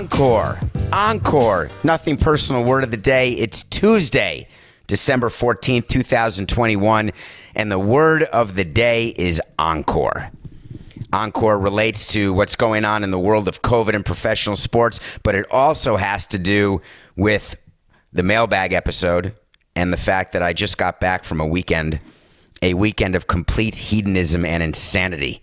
Encore. Encore. Nothing personal word of the day. It's Tuesday, December 14th, 2021. And the word of the day is encore. Encore relates to what's going on in the world of COVID and professional sports, but it also has to do with the mailbag episode and the fact that I just got back from a weekend, a weekend of complete hedonism and insanity.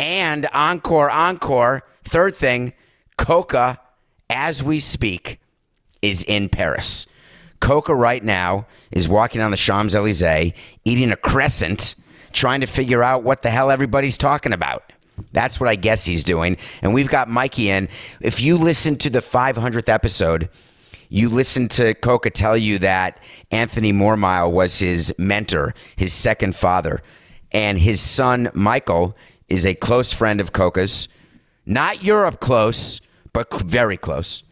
And encore, encore. Third thing, Coca, as we speak, is in Paris. Coca right now is walking on the Champs Elysees, eating a crescent, trying to figure out what the hell everybody's talking about. That's what I guess he's doing. And we've got Mikey in. If you listen to the 500th episode, you listen to Coca tell you that Anthony Mormile was his mentor, his second father, and his son Michael is a close friend of Coca's, not Europe close, but very close,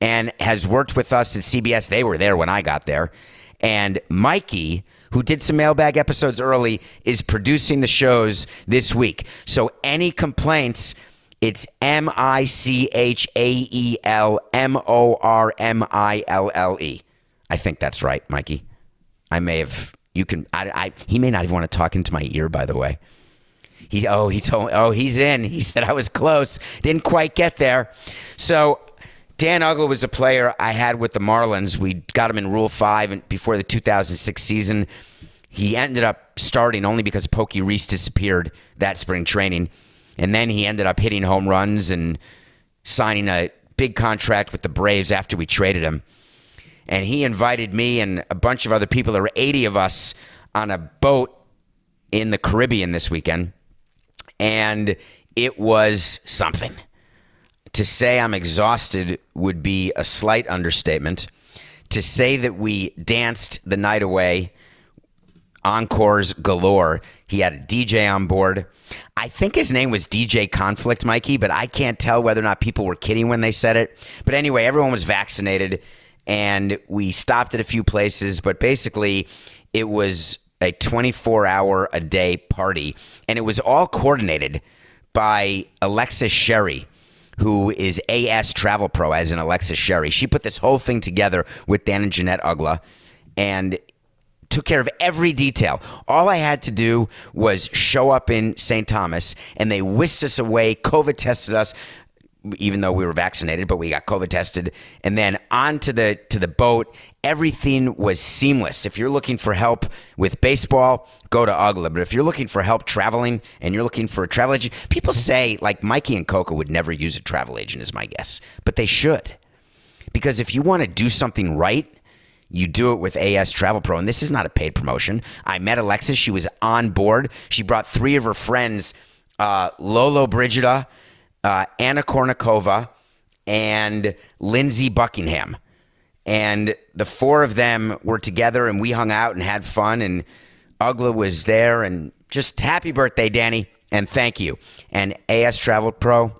and has worked with us at CBS. They were there when I got there, and Mikey. Who did some mailbag episodes early is producing the shows this week. So any complaints, it's M I C H A E L M O R M I L L E. I think that's right, Mikey. I may have. You can. I, I. He may not even want to talk into my ear. By the way. He. Oh, he told. Oh, he's in. He said I was close. Didn't quite get there. So. Dan Uggla was a player I had with the Marlins. We got him in Rule Five before the 2006 season. He ended up starting only because Pokey Reese disappeared that spring training, and then he ended up hitting home runs and signing a big contract with the Braves after we traded him and he invited me and a bunch of other people. There were 80 of us on a boat in the Caribbean this weekend, and it was something. To say I'm exhausted would be a slight understatement. To say that we danced the night away, encores galore. He had a DJ on board. I think his name was DJ Conflict, Mikey, but I can't tell whether or not people were kidding when they said it. But anyway, everyone was vaccinated, and we stopped at a few places, but basically, it was a 24 hour a day party, and it was all coordinated by Alexis Sherry who is AS Travel Pro, as in Alexis Sherry. She put this whole thing together with Dan and Jeanette Uggla and took care of every detail. All I had to do was show up in St. Thomas, and they whisked us away, COVID tested us. Even though we were vaccinated, but we got COVID tested, and then onto the to the boat. Everything was seamless. If you're looking for help with baseball, go to Uggla. But if you're looking for help traveling and you're looking for a travel agent, people say like Mikey and Coco would never use a travel agent, is my guess, but they should, because if you want to do something right, you do it with AS Travel Pro. And this is not a paid promotion. I met Alexis. She was on board. She brought three of her friends uh, Lolo Brigida, uh, Anna Kournikova, and Lindsey Buckingham. And the four of them were together and we hung out and had fun. And Uggla was there. And just happy birthday, Danny. And thank you. And AS Travel Pro,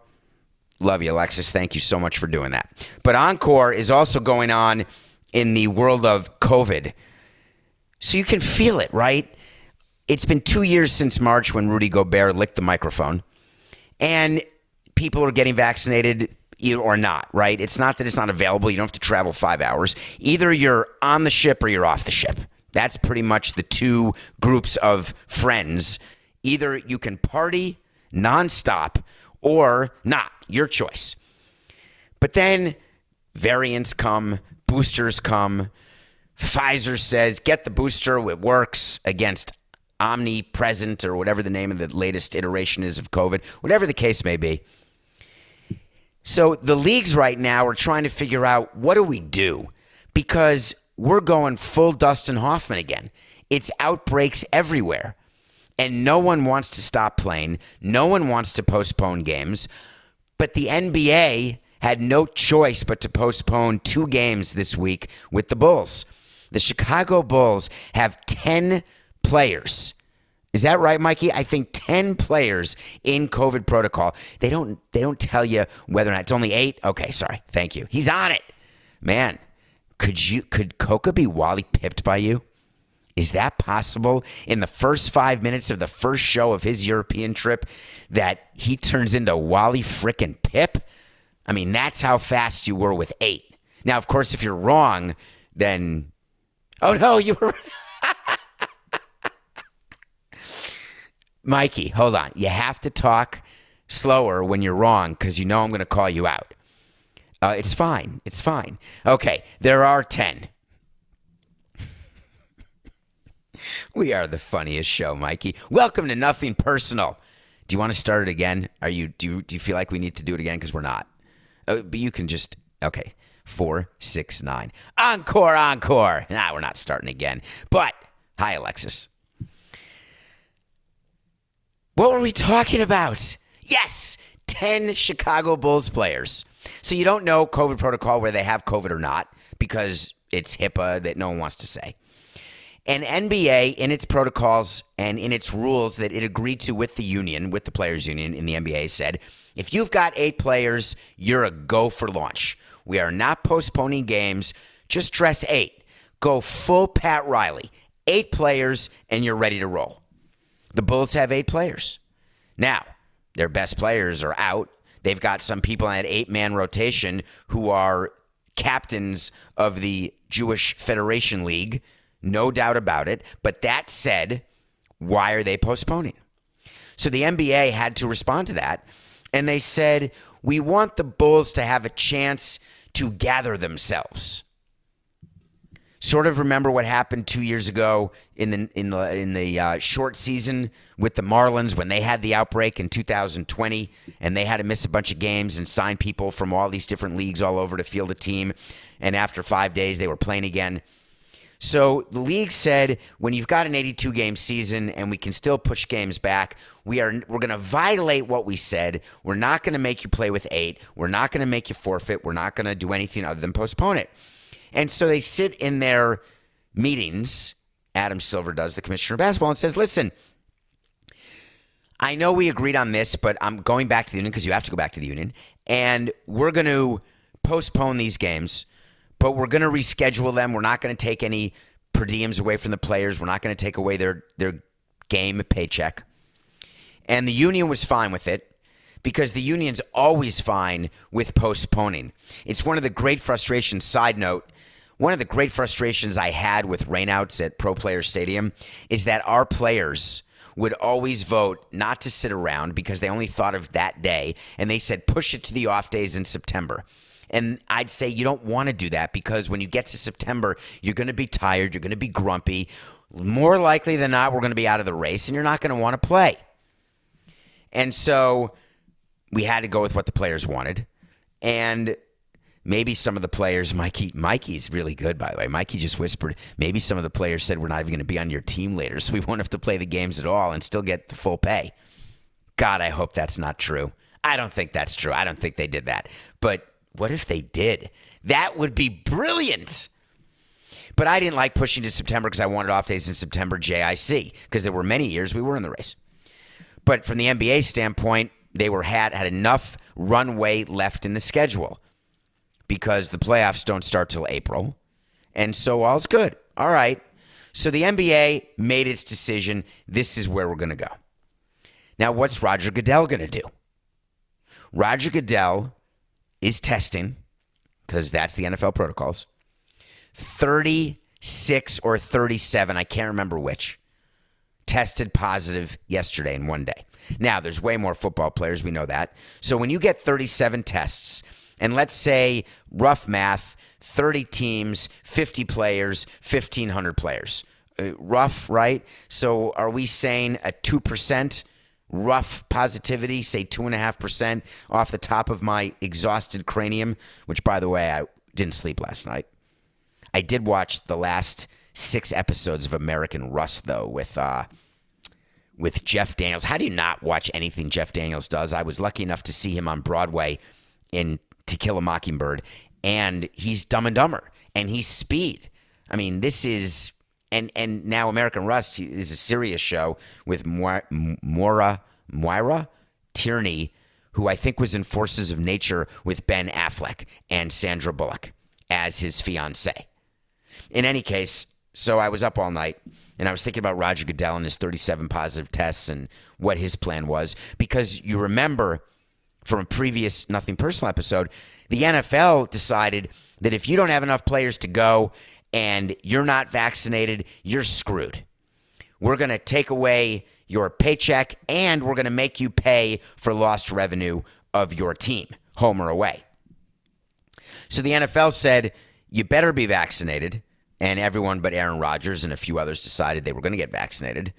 Love you, Alexis. Thank you so much for doing that. But Encore is also going on in the world of COVID. So you can feel it, right? It's been two years since March when Rudy Gobert licked the microphone. And people are getting vaccinated or not, right? It's not that it's not available. You don't have to travel five hours. Either you're on the ship or you're off the ship. That's pretty much the two groups of friends. Either you can party nonstop or not. Your choice. But then variants come, boosters come. Pfizer says, get the booster, it works against omnipresent or whatever the name of the latest iteration is of COVID, whatever the case may be. So the leagues right now are trying to figure out what do we do because we're going full Dustin Hoffman again. It's outbreaks everywhere. and no one wants to stop playing. No one wants to postpone games. But the NBA had no choice but to postpone two games this week with the Bulls. The Chicago Bulls have 10 players. Is that right, Mikey? I think 10 players in COVID protocol. They don't they don't tell you whether or not it's only 8. Okay, sorry. Thank you. He's on it. Man, could you could Coca be Wally pipped by you? Is that possible in the first five minutes of the first show of his European trip that he turns into Wally frickin' Pipp? I mean, that's how fast you were with eight. Now, of course, if you're wrong, then. Oh, no, you were. Mikey, hold on. You have to talk slower when you're wrong because you know I'm going to call you out. Uh, it's fine. It's fine. Okay, there are 10. we are the funniest show, Mikey. Welcome to Nothing Personal. Do you want to start it again? Are you do you, do you feel like we need to do it again because we're not? Uh, but you can just okay. Four, six, nine. Encore, encore. Nah, we're not starting again. But hi, Alexis. What were we talking about? Yes, 10 Chicago Bulls players. So you don't know COVID protocol where they have COVID or not because it's HIPAA that no one wants to say. And NBA, in its protocols and in its rules that it agreed to with the union, with the players' union in the NBA, said if you've got eight players, you're a go for launch. We are not postponing games. Just dress eight. Go full Pat Riley. Eight players, and you're ready to roll. The Bullets have eight players. Now, their best players are out. They've got some people in an eight man rotation who are captains of the Jewish Federation League. No doubt about it. But that said, why are they postponing? So the NBA had to respond to that. And they said, we want the Bulls to have a chance to gather themselves. Sort of remember what happened two years ago in the in the in the uh, short season with the Marlins when they had the outbreak in 2020 and they had to miss a bunch of games and sign people from all these different leagues all over to field a team, and after five days they were playing again. So the league said when you've got an 82 game season and we can still push games back, we are we're going to violate what we said. We're not going to make you play with 8. We're not going to make you forfeit. We're not going to do anything other than postpone it. And so they sit in their meetings, Adam Silver does, the commissioner of basketball, and says, "Listen, I know we agreed on this, but I'm going back to the union because you have to go back to the union, and we're going to postpone these games." but we're going to reschedule them. We're not going to take any per diems away from the players. We're not going to take away their their game paycheck. And the union was fine with it because the union's always fine with postponing. It's one of the great frustrations. Side note. One of the great frustrations I had with rainouts at Pro Player Stadium is that our players would always vote not to sit around because they only thought of that day and they said push it to the off days in September. And I'd say you don't want to do that because when you get to September, you're going to be tired, you're going to be grumpy. More likely than not, we're going to be out of the race and you're not going to want to play. And so we had to go with what the players wanted. And maybe some of the players, Mikey, Mikey's really good, by the way. Mikey just whispered, maybe some of the players said, We're not even going to be on your team later, so we won't have to play the games at all and still get the full pay. God, I hope that's not true. I don't think that's true. I don't think they did that. But what if they did? That would be brilliant. But I didn't like pushing to September because I wanted off days in September JIC because there were many years we were in the race. But from the NBA standpoint, they were had had enough runway left in the schedule because the playoffs don't start till April. And so all's good. All right. So the NBA made its decision. This is where we're going to go. Now, what's Roger Goodell going to do? Roger Goodell is testing, because that's the NFL protocols, 36 or 37, I can't remember which, tested positive yesterday in one day. Now, there's way more football players, we know that. So when you get 37 tests, and let's say rough math, 30 teams, 50 players, 1,500 players. Uh, rough, right? So are we saying a 2%? rough positivity, say 2.5% off the top of my exhausted cranium, which, by the way, I didn't sleep last night. I did watch the last six episodes of American Rust, though, with, uh, with Jeff Daniels. How do you not watch anything Jeff Daniels does? I was lucky enough to see him on Broadway in To Kill a Mockingbird, and he's Dumb and Dumber, and he's Speed. I mean, this is and and now American Rust is a serious show with Maura Maura, Tierney, who I think was in Forces of Nature with Ben Affleck and Sandra Bullock as his fiance. In any case, so I was up all night and I was thinking about Roger Goodell and his 37 positive tests and what his plan was because you remember from a previous Nothing Personal episode, the NFL decided that if you don't have enough players to go and you're not vaccinated, you're screwed. We're going to take away your paycheck and we're going to make you pay for lost revenue of your team, home or away. So the NFL said, you better be vaccinated. And everyone but Aaron Rodgers and a few others decided they were going to get vaccinated.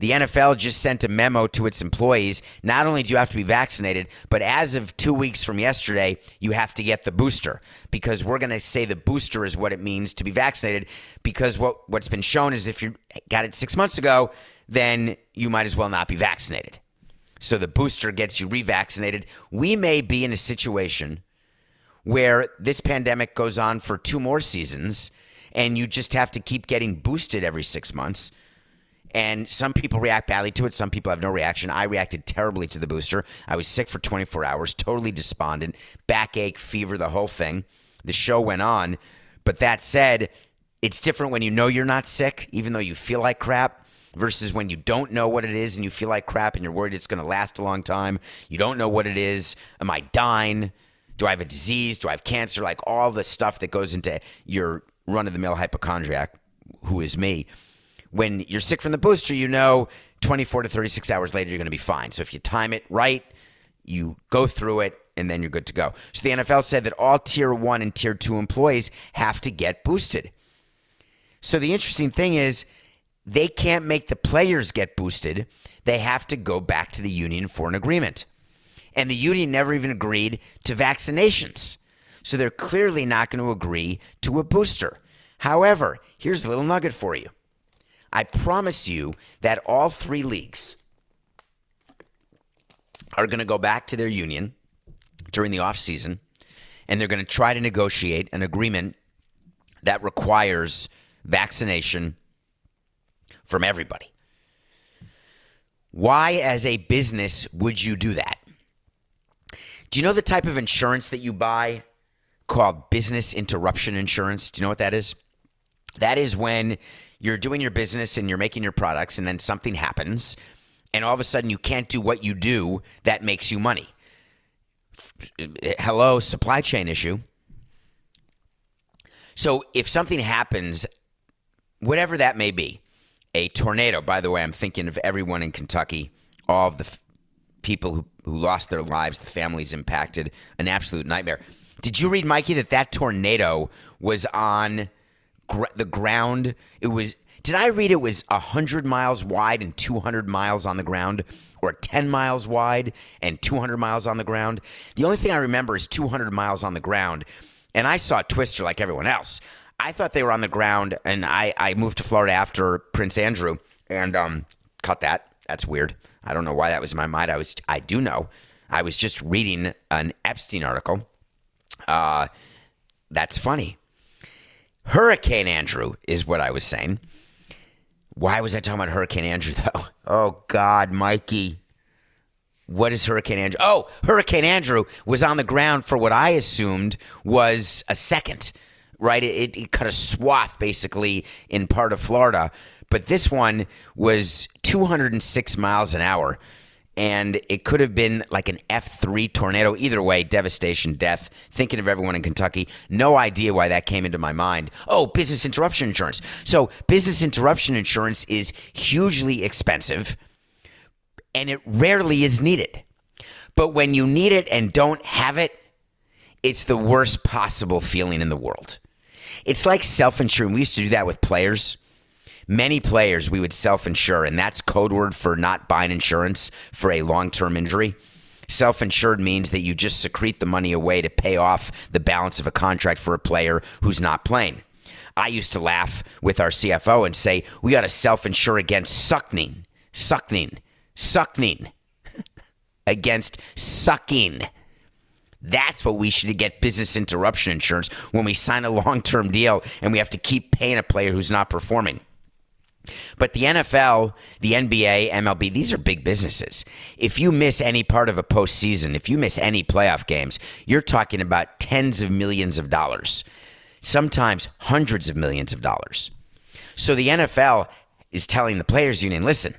The NFL just sent a memo to its employees. Not only do you have to be vaccinated, but as of two weeks from yesterday, you have to get the booster because we're going to say the booster is what it means to be vaccinated. Because what, what's been shown is if you got it six months ago, then you might as well not be vaccinated. So the booster gets you revaccinated. We may be in a situation where this pandemic goes on for two more seasons and you just have to keep getting boosted every six months. And some people react badly to it. Some people have no reaction. I reacted terribly to the booster. I was sick for 24 hours, totally despondent, backache, fever, the whole thing. The show went on. But that said, it's different when you know you're not sick, even though you feel like crap, versus when you don't know what it is and you feel like crap and you're worried it's going to last a long time. You don't know what it is. Am I dying? Do I have a disease? Do I have cancer? Like all the stuff that goes into your run of the mill hypochondriac, who is me. When you're sick from the booster, you know 24 to 36 hours later, you're going to be fine. So if you time it right, you go through it, and then you're good to go. So the NFL said that all tier one and tier two employees have to get boosted. So the interesting thing is, they can't make the players get boosted. They have to go back to the union for an agreement. And the union never even agreed to vaccinations. So they're clearly not going to agree to a booster. However, here's a little nugget for you. I promise you that all three leagues are going to go back to their union during the offseason and they're going to try to negotiate an agreement that requires vaccination from everybody. Why, as a business, would you do that? Do you know the type of insurance that you buy called business interruption insurance. Do you know what that is? That is when you're doing your business and you're making your products, and then something happens, and all of a sudden you can't do what you do that makes you money. Hello, supply chain issue. So if something happens, whatever that may be, a tornado, by the way, I'm thinking of everyone in Kentucky, all of the f- people who, who lost their lives, the families impacted, an absolute nightmare. Did you read, Mikey, that that tornado was on gr- the ground? It was. Did I read it was 100 miles wide and 200 miles on the ground? Or 10 miles wide and 200 miles on the ground? The only thing I remember is 200 miles on the ground. And I saw Twister like everyone else. I thought they were on the ground, and I, I moved to Florida after Prince Andrew and um, cut that. That's weird. I don't know why that was in my mind. I was I do know. I was just reading an Epstein article uh, that's funny. Hurricane Andrew is what I was saying. Why was I talking about Hurricane Andrew, though? Oh, God, Mikey. What is Hurricane Andrew? Oh, Hurricane Andrew was on the ground for what I assumed was a second, right? It, it cut a swath basically in part of Florida. But this one was 206 miles an hour and it could have been like an F3 tornado. Either way, devastation, death. Thinking of everyone in Kentucky. No idea why that came into my mind. Oh, business interruption insurance. So, business interruption insurance is hugely expensive and it rarely is needed. But when you need it and don't have it, it's the worst possible feeling in the world. It's like self insuring. We used to do that with players many players we would self insure, and that's code word for not buying insurance for a long term injury. Self insured means that you just secrete the money away to pay off the balance of a contract for a player who's not playing. I used to laugh with our CFO and say, we got to self insure against suckning. sucking, sucking against sucking. That's what we should get business interruption insurance when we sign a long term deal and we have to keep paying a player who's not performing. But the NFL, the NBA, MLB, these are big businesses. If you miss any part of a postseason, if you miss any playoff games, you're talking about tens of millions of dollars, sometimes hundreds of millions of dollars. So the NFL is telling the players union, listen,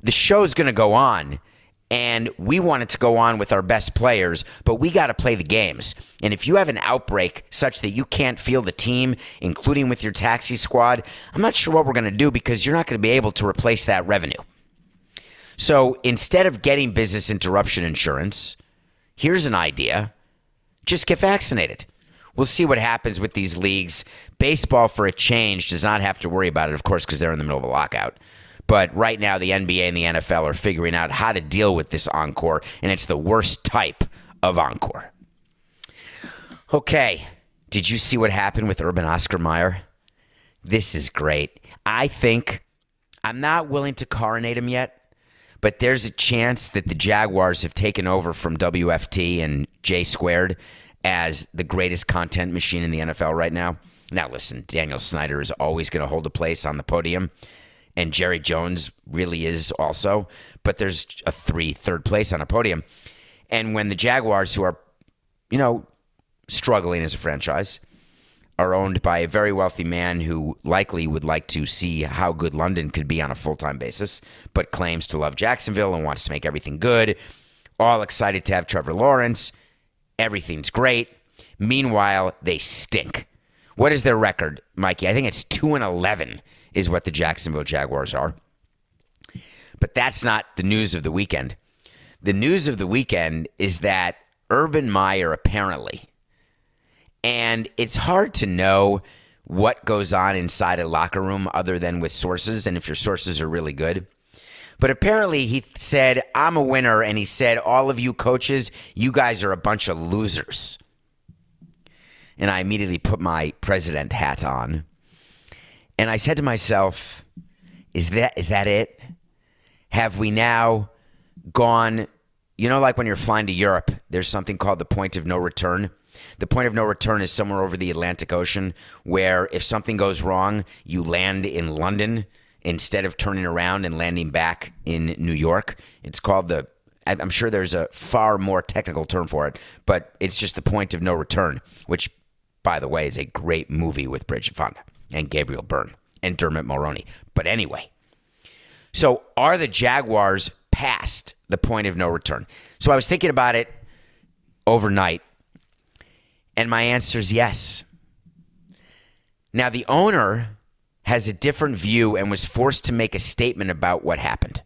the show's going to go on and we want it to go on with our best players, but we got to play the games. And if you have an outbreak such that you can't field the team, including with your taxi squad, I'm not sure what we're going to do because you're not going to be able to replace that revenue. So instead of getting business interruption insurance, here's an idea just get vaccinated. We'll see what happens with these leagues. Baseball, for a change, does not have to worry about it, of course, because they're in the middle of a lockout. But right now, the NBA and the NFL are figuring out how to deal with this encore, and it's the worst type of encore. Okay, did you see what happened with Urban Oscar Meyer? This is great. I think I'm not willing to coronate him yet, but there's a chance that the Jaguars have taken over from WFT and J Squared as the greatest content machine in the NFL right now. Now, listen, Daniel Snyder is always going to hold a place on the podium and Jerry Jones really is also, but there's a three third place on a podium. And when the Jaguars, who are, you know, struggling as a franchise, are owned by a very wealthy man who likely would like to see how good London could be on a full time basis, but claims to love Jacksonville and wants to make everything good. All excited to have Trevor Lawrence. Everything's great. Meanwhile, they stink. What is their record, Mikey? I think it's 2 and 11 is what the Jacksonville Jaguars are. But that's not the news of the weekend. The news of the weekend is that Urban Meyer apparently, and it's hard to know what goes on inside a locker room other than with sources, and if your sources are really good. But apparently, he said, I'm a winner. And he said, All of you coaches, you guys are a bunch of losers. And I immediately put my president hat on and I said to myself, is that is that it? Have we now gone you know like when you're flying to Europe, there's something called the point of no return. The point of no return is somewhere over the Atlantic Ocean where if something goes wrong, you land in London instead of turning around and landing back in New York. It's called the I'm sure there's a far more technical term for it, but it's just the point of no return, which by the way is a great movie with Bridget Fonda and Gabriel Byrne and Dermot Mulroney. But anyway, so are the Jaguars past the point of no return? So I was thinking about it overnight, and my answer is yes. Now, the owner has a different view and was forced to make a statement about what happened.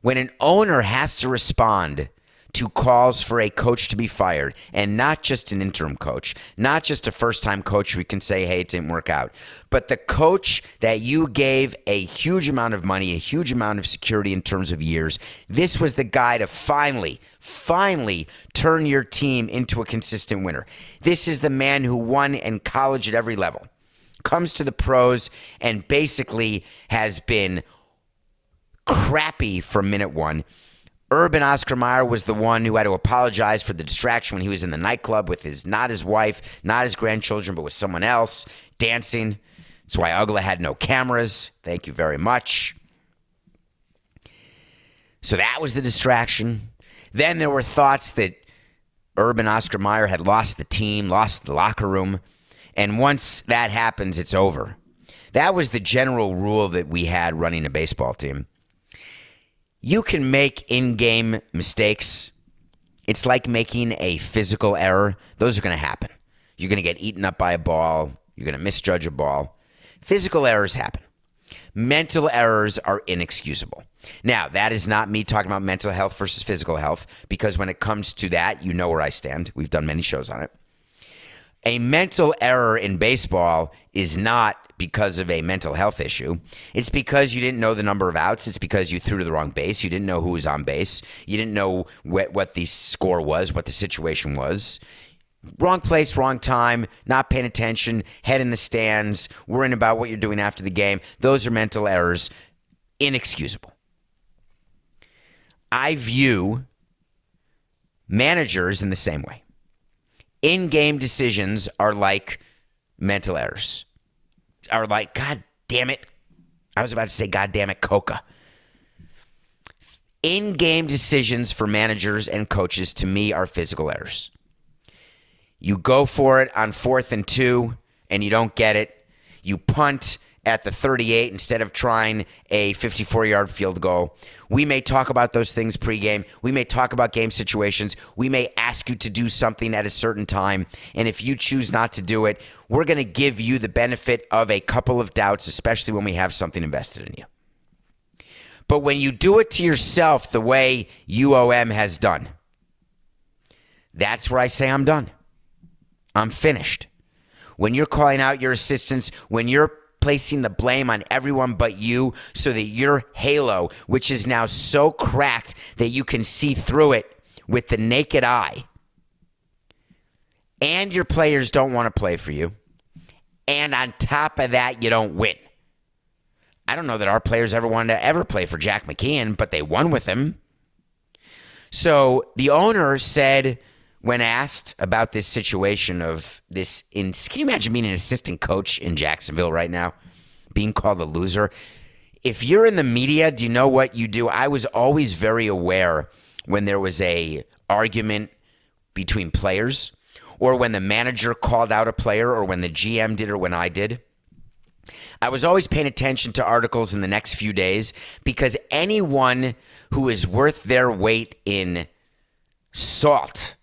When an owner has to respond to calls for a coach to be fired and not just an interim coach, not just a first time coach we can say, hey, it didn't work out, but the coach that you gave a huge amount of money, a huge amount of security in terms of years. This was the guy to finally, finally turn your team into a consistent winner. This is the man who won in college at every level, comes to the pros, and basically has been crappy from minute one Urban Oscar Meyer was the one who had to apologize for the distraction when he was in the nightclub with his not his wife, not his grandchildren, but with someone else dancing. That's why Uggla had no cameras. Thank you very much. So that was the distraction. Then there were thoughts that Urban Oscar Meyer had lost the team, lost the locker room. And once that happens, it's over. That was the general rule that we had running a baseball team you can make in game mistakes. It's like making a physical error. Those are going to happen. You're going to get eaten up by a ball. You're going to misjudge a ball. Physical errors happen. Mental errors are inexcusable. Now, that is not me talking about mental health versus physical health, because when it comes to that, you know where I stand. We've done many shows on it. A mental error in baseball is not because of a mental health issue. It's because you didn't know the number of outs. It's because you threw to the wrong base. You didn't know who was on base. You didn't know what, what the score was, what the situation was. Wrong place, wrong time, not paying attention, head in the stands, worrying about what you're doing after the game. Those are mental errors. inexcusable. I view managers in the same way. In game decisions are like mental errors, are like, God damn it. I was about to say, God damn it, Coca. In game decisions for managers and coaches to me are physical errors. You go for it on fourth and two and you don't get it. You punt at the 38 instead of trying a 54 yard field goal. We may talk about those things pregame. We may talk about game situations. We may ask you to do something at a certain time. And if you choose not to do it, we're going to give you the benefit of a couple of doubts, especially when we have something invested in you. But when you do it to yourself the way UOM has done, that's where I say I'm done. I'm finished. When you're calling out your assistants, when you're placing the blame on everyone but you so that your halo, which is now so cracked that you can see through it with the naked eye, and your players don't want to play for you, and on top of that, you don't win. I don't know that our players ever wanted to ever play for Jack McKeon, but they won with him. So the owner said, when asked about this situation of this, in, can you imagine being an assistant coach in Jacksonville right now, being called a loser? If you're in the media, do you know what you do? I was always very aware when there was a argument between players, or when the manager called out a player, or when the GM did, or when I did. I was always paying attention to articles in the next few days because anyone who is worth their weight in salt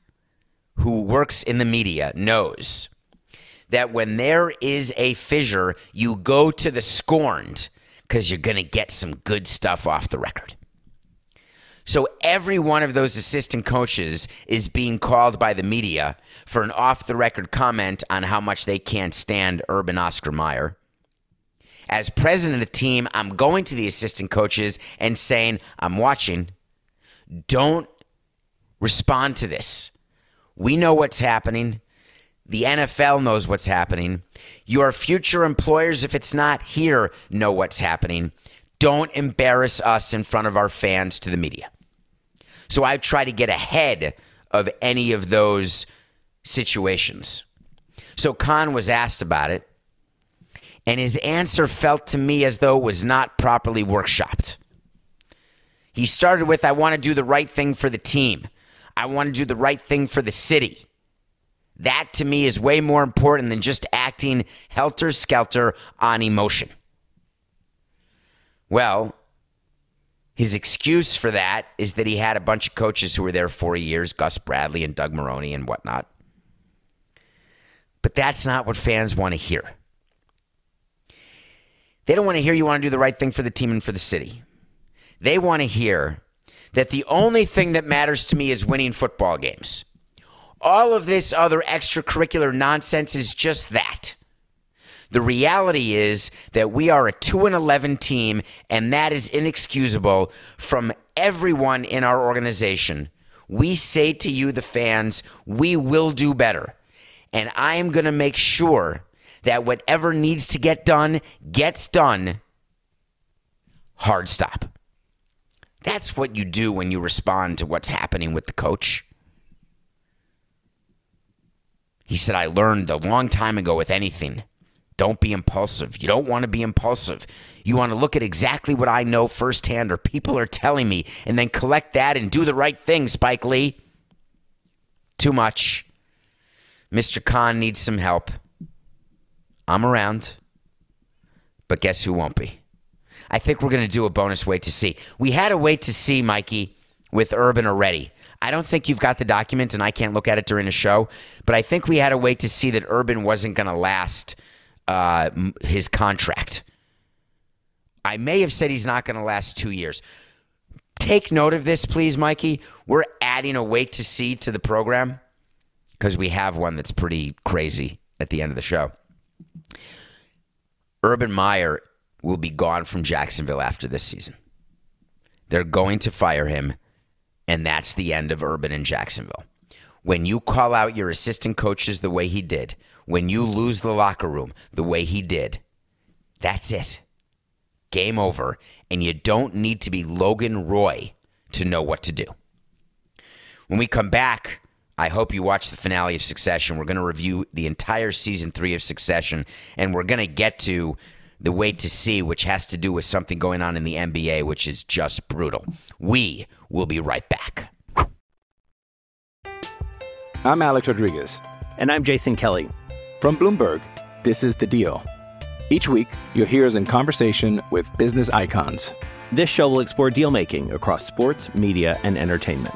who works in the media knows that when there is a fissure, you go to the scorned because you're going to get some good stuff off the record. So every one of those assistant coaches is being called by the media for an off the record comment on how much they can't stand Urban Oscar Meyer. As president of the team, I'm going to the assistant coaches and saying, I'm watching. Don't respond to this. We know what's happening. The NFL knows what's happening. Your future employers, if it's not here, know what's happening. Don't embarrass us in front of our fans to the media. So I try to get ahead of any of those situations. So Khan was asked about it, and his answer felt to me as though it was not properly workshopped. He started with, I want to do the right thing for the team. I want to do the right thing for the city. That to me is way more important than just acting helter skelter on emotion. Well, his excuse for that is that he had a bunch of coaches who were there four years Gus Bradley and Doug Marrone and whatnot. But that's not what fans want to hear. They don't want to hear you want to do the right thing for the team and for the city. They want to hear that the only thing that matters to me is winning football games. All of this other extracurricular nonsense is just that. The reality is that we are a 2 and 11 team and that is inexcusable from everyone in our organization. We say to you the fans, we will do better. And I am going to make sure that whatever needs to get done gets done. Hard stop. That's what you do when you respond to what's happening with the coach. He said, I learned a long time ago with anything. Don't be impulsive. You don't want to be impulsive. You want to look at exactly what I know firsthand or people are telling me and then collect that and do the right thing, Spike Lee. Too much. Mr. Khan needs some help. I'm around. But guess who won't be? I think we're going to do a bonus wait to see. We had a wait to see, Mikey, with Urban already. I don't think you've got the document, and I can't look at it during the show. But I think we had a wait to see that Urban wasn't going to last uh, his contract. I may have said he's not going to last two years. Take note of this, please, Mikey. We're adding a wait to see to the program because we have one that's pretty crazy at the end of the show. Urban Meyer will be gone from Jacksonville after this season. They're going to fire him, and that's the end of Urban in Jacksonville. When you call out your assistant coaches the way he did, when you lose the locker room the way he did, that's it. Game over. and you don't need to be Logan Roy to know what to do. When we come back, I hope you watch the finale of Succession. We're going to review the entire season three of Succession, and we're going to get to the wait to see, which has to do with something going on in the NBA, which is just brutal. We will be right back. I'm Alex Rodriguez. And I'm Jason Kelly. From Bloomberg, this is The Deal. Each week, you'll hear us in conversation with business icons. This show will explore deal making across sports, media, and entertainment.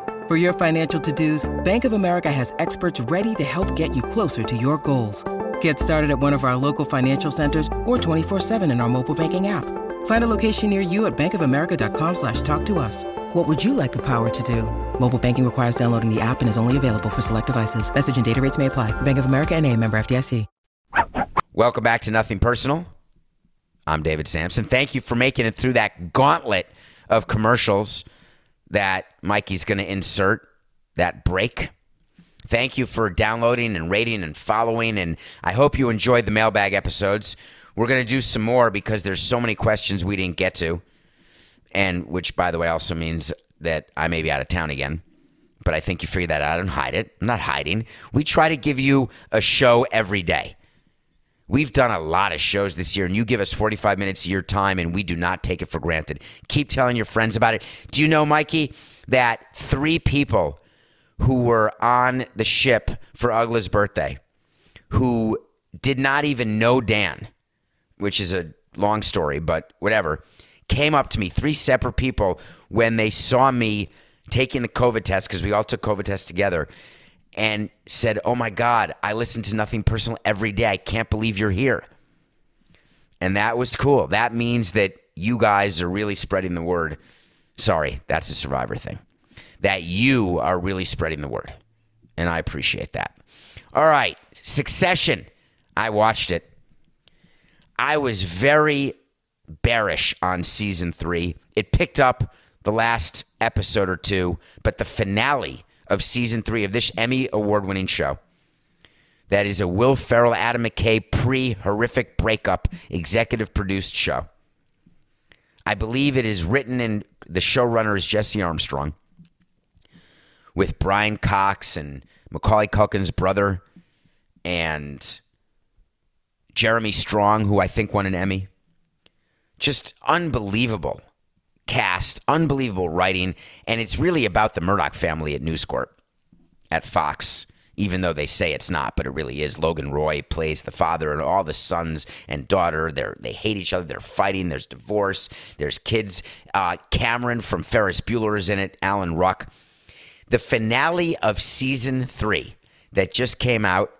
For your financial to-dos, Bank of America has experts ready to help get you closer to your goals. Get started at one of our local financial centers or 24-7 in our mobile banking app. Find a location near you at bankofamerica.com slash talk to us. What would you like the power to do? Mobile banking requires downloading the app and is only available for select devices. Message and data rates may apply. Bank of America and a member FDIC. Welcome back to Nothing Personal. I'm David Samson. Thank you for making it through that gauntlet of commercials that Mikey's going to insert, that break. Thank you for downloading and rating and following, and I hope you enjoyed the mailbag episodes. We're going to do some more because there's so many questions we didn't get to, and which, by the way, also means that I may be out of town again. But I think you figured that out and hide it. I'm not hiding. We try to give you a show every day. We've done a lot of shows this year, and you give us 45 minutes of your time, and we do not take it for granted. Keep telling your friends about it. Do you know, Mikey, that three people who were on the ship for Uggla's birthday who did not even know Dan, which is a long story, but whatever, came up to me, three separate people, when they saw me taking the COVID test, because we all took COVID tests together, and said, Oh my God, I listen to Nothing Personal every day. I can't believe you're here. And that was cool. That means that you guys are really spreading the word. Sorry, that's a survivor thing. That you are really spreading the word. And I appreciate that. All right, Succession. I watched it. I was very bearish on season three. It picked up the last episode or two, but the finale of season three of this Emmy award winning show that is a Will Ferrell, Adam McKay pre horrific breakup executive produced show. I believe it is written and the showrunner is Jesse Armstrong with Brian Cox and Macaulay Culkin's brother and Jeremy Strong, who I think won an Emmy. Just unbelievable cast, unbelievable writing, and it's really about the Murdoch family at News Corp at Fox, even though they say it's not, but it really is. Logan Roy plays the father and all the sons and daughter. They they hate each other. They're fighting. There's divorce. There's kids. Uh, Cameron from Ferris Bueller is in it. Alan Ruck. The finale of season three that just came out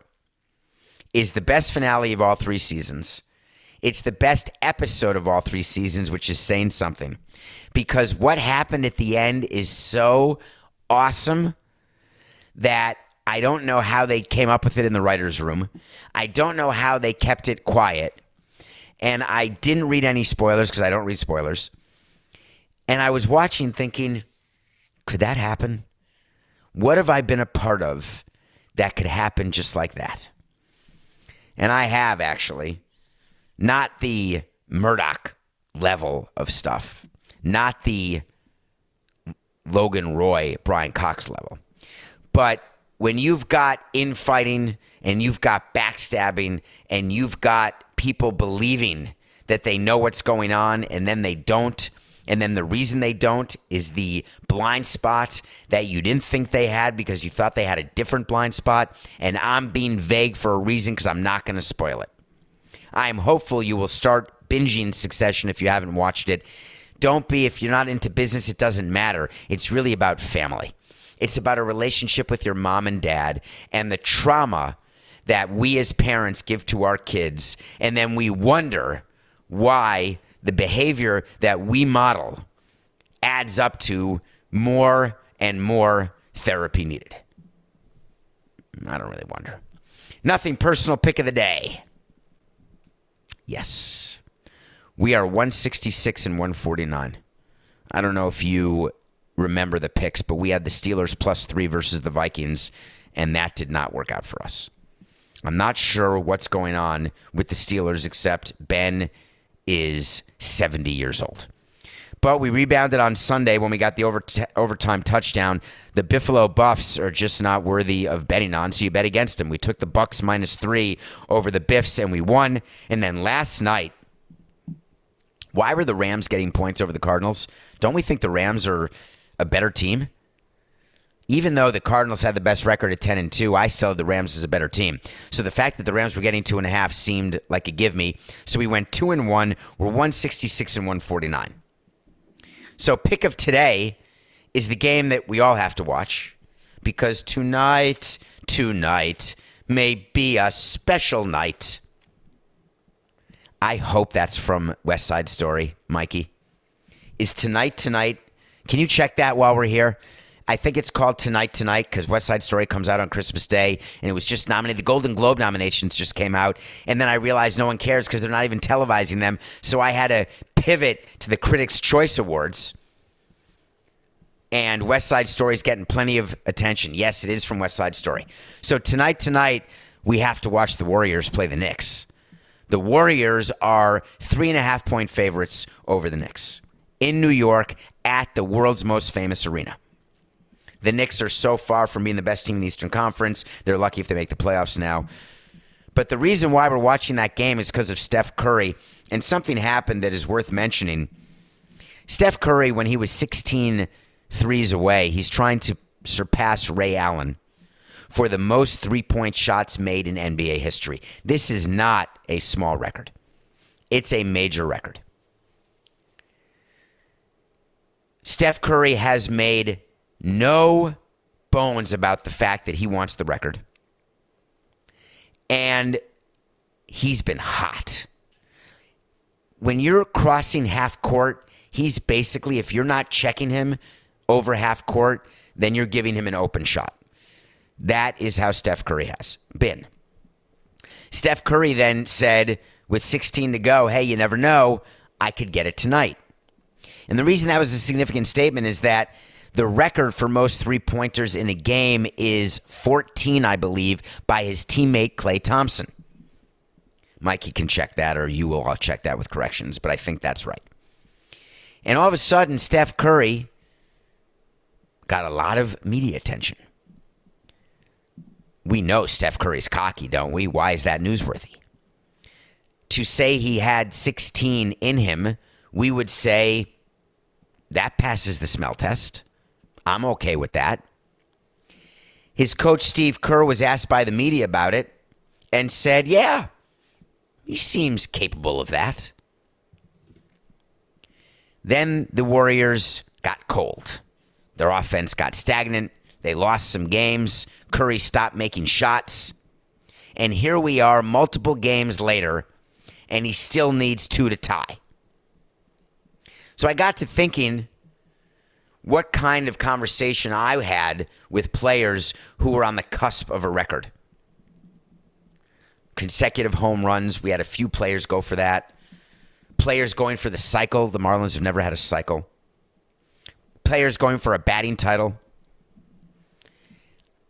is the best finale of all three seasons. It's the best episode of all three seasons, which is saying something. Because what happened at the end is so awesome that I don't know how they came up with it in the writer's room. I don't know how they kept it quiet. And I didn't read any spoilers because I don't read spoilers. And I was watching thinking, could that happen? What have I been a part of that could happen just like that? And I have actually. Not the Murdoch level of stuff, not the Logan Roy, Brian Cox level. But when you've got infighting and you've got backstabbing and you've got people believing that they know what's going on and then they don't, and then the reason they don't is the blind spot that you didn't think they had because you thought they had a different blind spot. And I'm being vague for a reason because I'm not going to spoil it. I am hopeful you will start binging Succession if you haven't watched it. Don't be, if you're not into business, it doesn't matter. It's really about family. It's about a relationship with your mom and dad and the trauma that we as parents give to our kids. And then we wonder why the behavior that we model adds up to more and more therapy needed. I don't really wonder. Nothing personal pick of the day. Yes. We are 166 and 149. I don't know if you remember the picks, but we had the Steelers plus three versus the Vikings, and that did not work out for us. I'm not sure what's going on with the Steelers, except Ben is 70 years old. But we rebounded on Sunday when we got the over overtime touchdown. The Buffalo Buffs are just not worthy of betting on, so you bet against them. We took the Bucks minus three over the Biffs, and we won. And then last night, why were the Rams getting points over the Cardinals? Don't we think the Rams are a better team? Even though the Cardinals had the best record at 10 and 2, I still had the Rams as a better team. So the fact that the Rams were getting two and a half seemed like a give me. So we went two and one. We're 166 and 149. So pick of today is the game that we all have to watch because tonight, tonight may be a special night. I hope that's from West Side Story, Mikey. Is tonight tonight? Can you check that while we're here? I think it's called Tonight Tonight because West Side Story comes out on Christmas Day and it was just nominated. The Golden Globe nominations just came out. And then I realized no one cares because they're not even televising them. So I had to pivot to the Critics' Choice Awards. And West Side Story is getting plenty of attention. Yes, it is from West Side Story. So tonight, tonight, we have to watch the Warriors play the Knicks. The Warriors are three and a half point favorites over the Knicks in New York at the world's most famous arena. The Knicks are so far from being the best team in the Eastern Conference. They're lucky if they make the playoffs now. But the reason why we're watching that game is because of Steph Curry. And something happened that is worth mentioning. Steph Curry, when he was 16 threes away, he's trying to surpass Ray Allen for the most three point shots made in NBA history. This is not a small record, it's a major record. Steph Curry has made no bones about the fact that he wants the record. And he's been hot. When you're crossing half court, he's basically, if you're not checking him over half court, then you're giving him an open shot. That is how Steph Curry has been. Steph Curry then said, with 16 to go, hey, you never know, I could get it tonight. And the reason that was a significant statement is that the record for most three pointers in a game is 14, I believe, by his teammate Klay Thompson. Mikey can check that, or you will. I'll check that with corrections, but I think that's right. And all of a sudden, Steph Curry got a lot of media attention. We know Steph Curry's cocky, don't we? Why is that newsworthy? To say he had 16 in him, we would say that passes the smell test. I'm okay with that. His coach, Steve Kerr, was asked by the media about it and said, Yeah, he seems capable of that. Then the Warriors got cold. Their offense got stagnant. They lost some games. Curry stopped making shots. And here we are, multiple games later, and he still needs two to tie. So I got to thinking what kind of conversation I had with players who were on the cusp of a record. Consecutive home runs. We had a few players go for that. Players going for the cycle. The Marlins have never had a cycle. Players going for a batting title.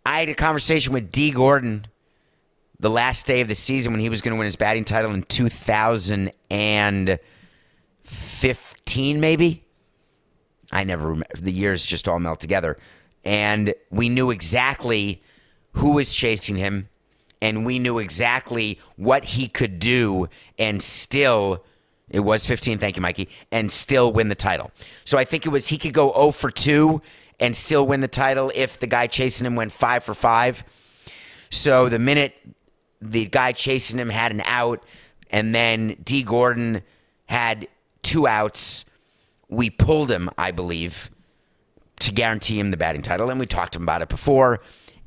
I had a conversation with Dee Gordon the last day of the season when he was going to win his batting title in 2015, maybe. I never remember. The years just all melt together. And we knew exactly who was chasing him, and we knew exactly what he could do and still. It was 15, thank you, Mikey, and still win the title. So I think it was he could go 0 for 2 and still win the title if the guy chasing him went 5 for 5. So the minute the guy chasing him had an out, and then Dee Gordon had two outs, we pulled him, I believe, to guarantee him the batting title. And we talked to him about it before,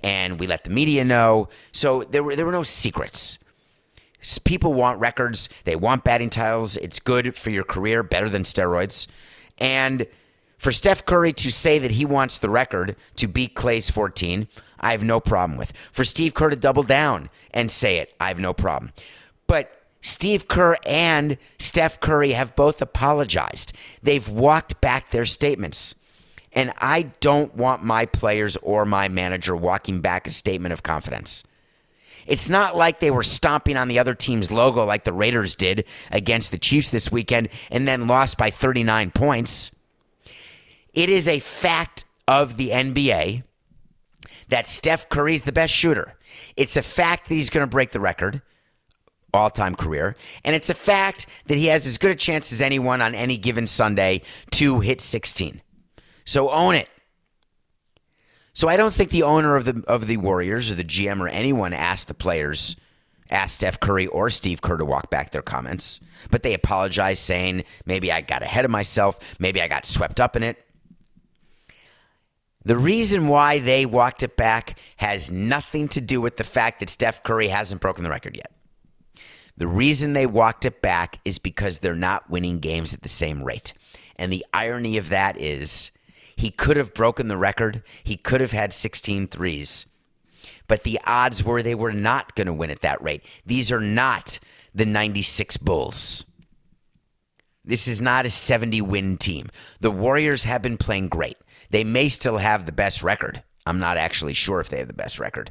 and we let the media know. So there were there were no secrets. People want records. They want batting titles. It's good for your career, better than steroids. And For Steph Curry to say that he wants the record to beat Klay's 14, I have no problem with. For Steve Kerr to double down and say it, I have no problem. But Steve Kerr and Steph Curry have both apologized. They've walked back their statements. And I don't want my players or my manager walking back a statement of confidence. It's not like they were stomping on the other team's logo like the Raiders did against the Chiefs this weekend and then lost by 39 points. It is a fact of the NBA that Steph Curry is the best shooter. It's a fact that he's going to break the record, all time career. And it's a fact that he has as good a chance as anyone on any given Sunday to hit 16. So own it. So I don't think the owner of the of the Warriors or the GM or anyone asked the players, asked Steph Curry or Steve Kerr to walk back their comments, but they apologized, saying maybe I got ahead of myself, maybe I got swept up in it. The reason why they walked it back has nothing to do with the fact that Steph Curry hasn't broken the record yet. The reason they walked it back is because they're not winning games at the same rate. And the irony of that is he could have broken the record. He could have had 16 threes. But the odds were they were not going to win at that rate. These are not the 96 Bulls. This is not a 70 win team. The Warriors have been playing great. They may still have the best record. I'm not actually sure if they have the best record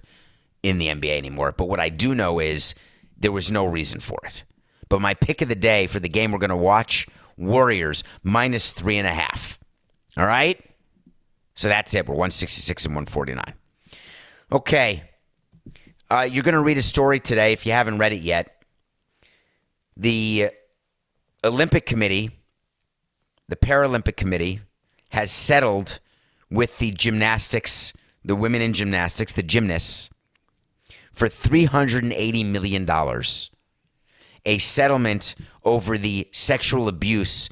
in the NBA anymore. But what I do know is there was no reason for it. But my pick of the day for the game we're going to watch Warriors minus three and a half. All right? So that's it. We're 166 and 149. Okay. Uh, you're going to read a story today if you haven't read it yet. The Olympic Committee, the Paralympic Committee, has settled with the gymnastics, the women in gymnastics, the gymnasts, for $380 million. A settlement over the sexual abuse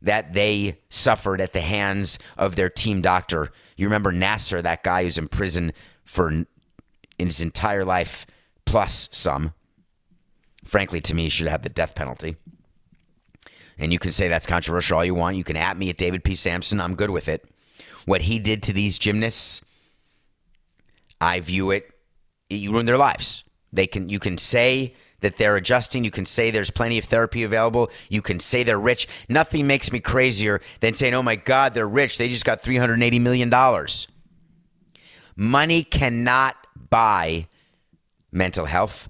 that they suffered at the hands of their team doctor. You remember Nassar, that guy who's in prison for in his entire life plus some. Frankly, to me, he should have the death penalty. And you can say that's controversial all you want. You can at me at David P. Samson. I'm good with it. What he did to these gymnasts, I view it, you ruin their lives. They can you can say that they're adjusting. You can say there's plenty of therapy available. You can say they're rich. Nothing makes me crazier than saying, oh my God, they're rich. They just got $380 million. Money cannot buy mental health.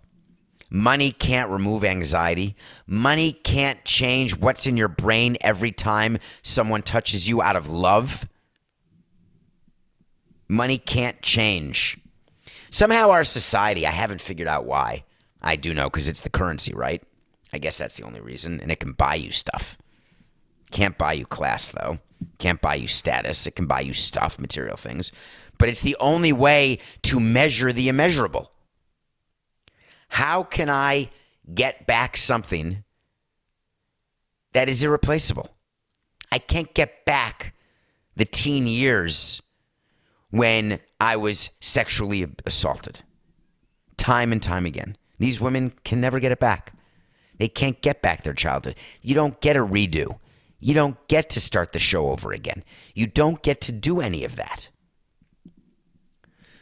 Money can't remove anxiety. Money can't change what's in your brain every time someone touches you out of love. Money can't change. Somehow, our society, I haven't figured out why. I do know because it's the currency, right? I guess that's the only reason. And it can buy you stuff. Can't buy you class, though. Can't buy you status. It can buy you stuff, material things. But it's the only way to measure the immeasurable. How can I get back something that is irreplaceable? I can't get back the teen years when I was sexually assaulted. Time and time again. These women can never get it back. They can't get back their childhood. You don't get a redo. You don't get to start the show over again. You don't get to do any of that.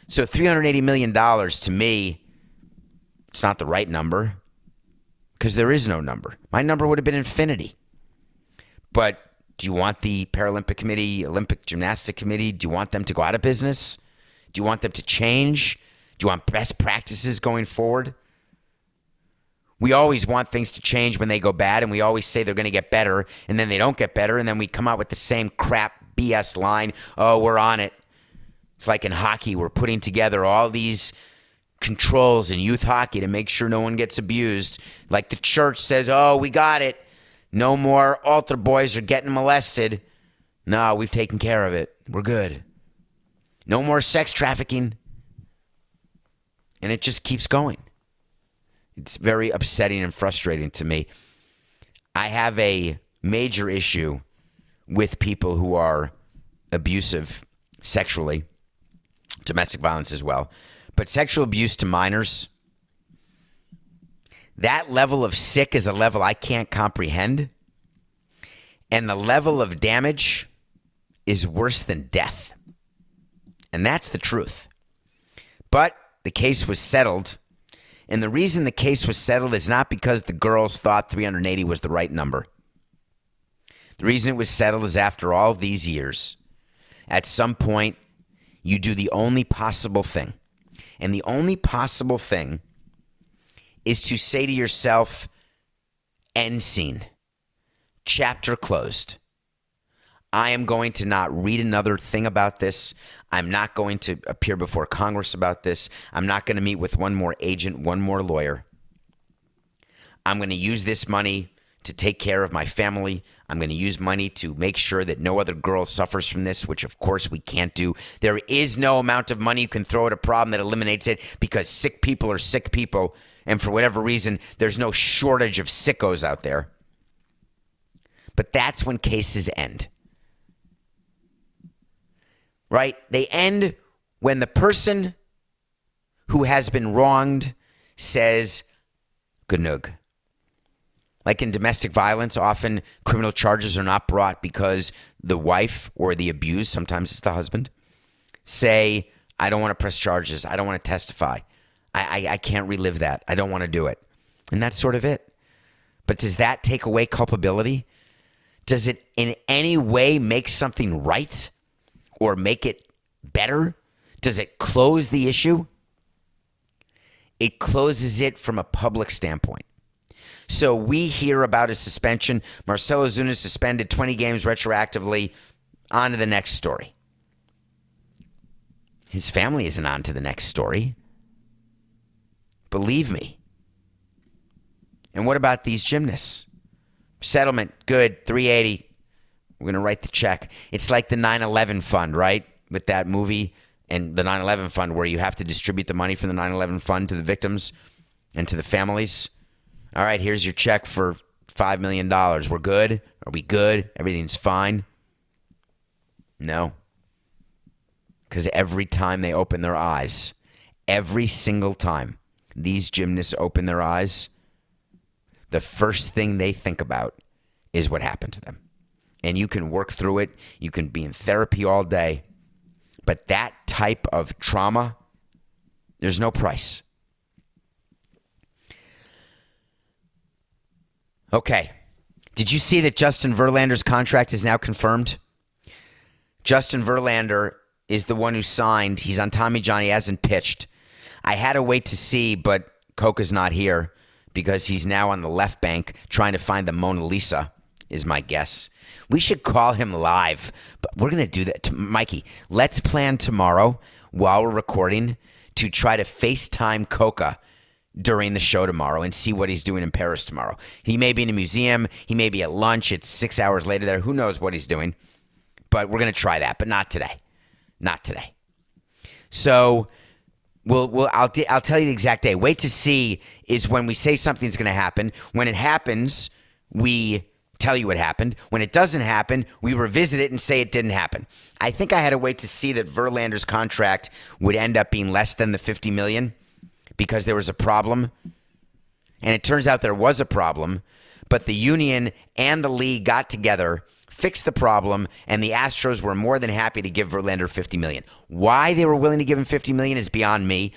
So $380 million to me, it's not the right number because there is no number. My number would have been infinity. But do you want the Paralympic Committee, Olympic Gymnastic Committee, do you want them to go out of business? Do you want them to change? Do you want best practices going forward? we always want things to change when they go bad, and we always say they're going to get better, and then they don't get better, and then we come out with the same crap BS line. Oh, we're on it. It's like in hockey, we're putting together all these controls in youth hockey to make sure no one gets abused. Like the church says, oh, we got it. No more altar boys are getting molested. No, we've taken care of it. We're good. No more sex trafficking. And it just keeps going. It's very upsetting and frustrating to me. I have a major issue with people who are abusive sexually, domestic violence as well. But sexual abuse to minors, that level of sick is a level I can't comprehend. And the level of damage is worse than death. And that's the truth. But the case was settled. And the reason the case was settled is not because the girls thought 380 was the right number. The reason it was settled is after all these years, at some point, you do the only possible thing. And the only possible thing is to say to yourself, end scene, chapter closed. I am going to not read another thing about this. I'm not going to appear before Congress about this. I'm not going to meet with one more agent, one more lawyer. I'm going to use this money to take care of my family. I'm going to use money to make sure that no other girl suffers from this, which of course we can't do. There is no amount of money you can throw at a problem that eliminates it because sick people are sick people. And for whatever reason, there's no shortage of sickos out there. But that's when cases end right? They end when the person who has been wronged says, Ganug. Like in domestic violence, often criminal charges are not brought because the wife or the abused, sometimes it's the husband, say, I don't want to press charges. I don't want to testify. I, I, I can't relive that. I don't want to do it. And that's sort of it. But does that take away culpability? Does it in any way make something right? Or make it better? Does it close the issue? It closes it from a public standpoint. So we hear about a suspension. Marcell Ozuna suspended 20 games retroactively. On to the next story. His family isn't on to the next story. Believe me. And what about these gymnasts? Settlement, good, 380. We're going to write the check. It's like the 9 11 fund, right? With that movie and the 9 11 fund, where you have to distribute the money from the 9 11 fund to the victims and to the families. All right, here's your check for $5 million. We're good? Are we good? Everything's fine? No. Because every time they open their eyes, every single time these gymnasts open their eyes, the first thing they think about is what happened to them and you can work through it. You can be in therapy all day. But that type of trauma, there's no price. Okay. Did you see that Justin Verlander's contract is now confirmed? Justin Verlander is the one who signed. He's on Tommy John. He hasn't pitched. I had to wait to see, but Coca's not here because he's now on the left bank trying to find the Mona Lisa, is my guess. We should call him live, but we're going to do that. Mikey, let's plan tomorrow while we're recording to try to FaceTime Coca during the show tomorrow and see what he's doing in Paris tomorrow. He may be in a museum. He may be at lunch. It's six hours later there. Who knows what he's doing? But we're going to try that, but not today. Not today. So we'll, we'll I'll, I'll tell you the exact day. Wait to see is when we say something's going to happen. When it happens, we tell you what happened. When it doesn't happen, we revisit it and say it didn't happen. I think I had to wait to see that Verlander's contract would end up being less than the 50 million because there was a problem. And it turns out there was a problem, but the union and the league got together, fixed the problem, and the Astros were more than happy to give Verlander 50 million. Why they were willing to give him 50 million is beyond me.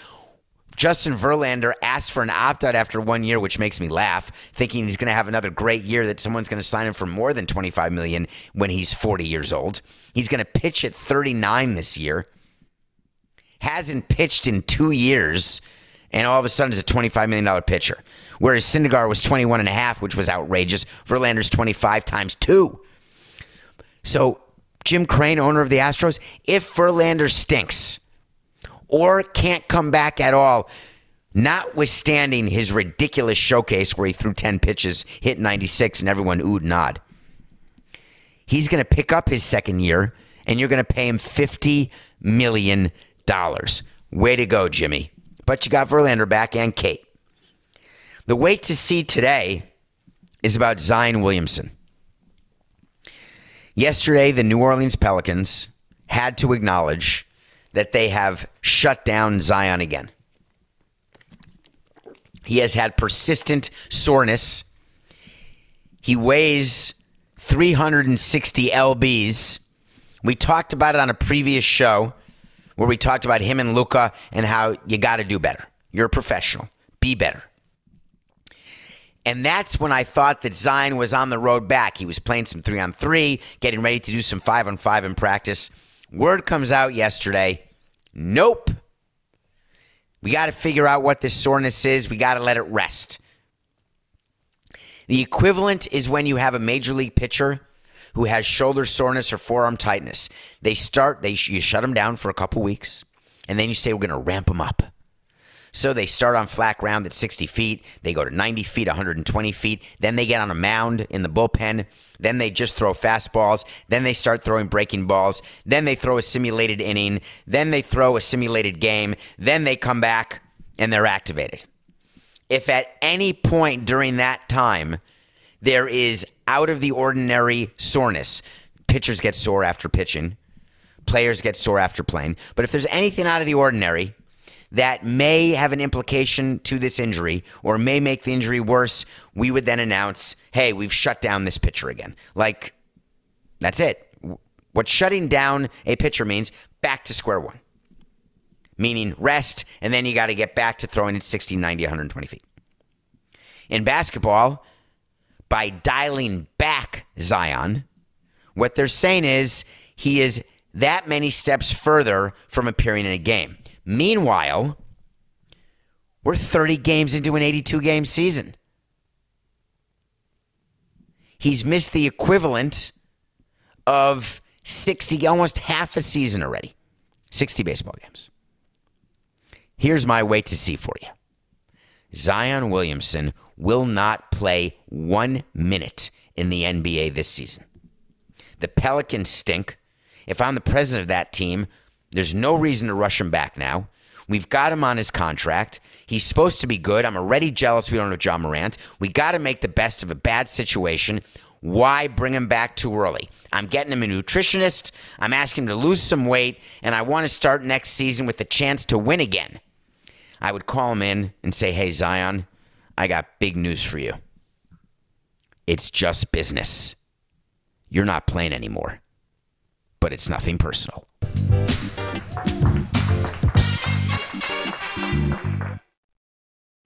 Justin Verlander asked for an opt out after one year, which makes me laugh, thinking he's going to have another great year that someone's going to sign him for more than 25 million when he's 40 years old. He's going to pitch at 39 this year. Hasn't pitched in 2 years and all of a sudden is a $25 million pitcher. Whereas Syndergaard was 21 and a half, which was outrageous. Verlander's 25 times 2. So, Jim Crane, owner of the Astros, if Verlander stinks, or can't come back at all, notwithstanding his ridiculous showcase where he threw 10 pitches, hit 96, and everyone oohed and awed. He's going to pick up his second year, and you're going to pay him $50 million. Way to go, Jimmy. But you got Verlander back and Kate. The wait to see today is about Zion Williamson. Yesterday, the New Orleans Pelicans had to acknowledge that they have shut down Zion again. He has had persistent soreness. He weighs 360 lbs, We talked about it on a previous show where we talked about him and Luka and how you got to do better. You're a professional. Be better. And that's when I thought that Zion was on the road back. He was playing some three on three, getting ready to do some five on five in practice. Word comes out yesterday nope. We got to figure out what this soreness is. We got to let it rest. The equivalent is when you have a major league pitcher who has shoulder soreness or forearm tightness. They start, they you shut them down for a couple weeks, and then you say we're going to ramp them up. So they start on flat ground at 60 feet. They go to 90 feet, 120 feet. Then they get on a mound in the bullpen. Then they just throw fastballs. Then they start throwing breaking balls. Then they throw a simulated inning. Then they throw a simulated game. Then they come back and they're activated. If at any point during that time there is out of the ordinary soreness, pitchers get sore after pitching, players get sore after playing. But if there's anything out of the ordinary, that may have an implication to this injury or may make the injury worse, we would then announce, hey, we've shut down this pitcher again. Like, that's it. What shutting down a pitcher means back to square one, meaning rest, and then you got to get back to throwing at 60, 90, 120 feet. In basketball, by dialing back Zion, what they're saying is he is that many steps further from appearing in a game. Meanwhile, we're 30 games into an 82 game season. He's missed the equivalent of 60, almost half a season already. 60 baseball games. Here's my wait to see for you Zion Williamson will not play one minute in the NBA this season. The Pelicans stink. If I'm the president of that team, there's no reason to rush him back now. We've got him on his contract. He's supposed to be good. I'm already jealous we don't have Ja Morant. We got to make the best of a bad situation. Why bring him back too early? I'm getting him a nutritionist. I'm asking him to lose some weight, and I want to start next season with the chance to win again. I would call him in and say, Hey, Zion, I got big news for you. It's just business. You're not playing anymore, but it's nothing personal.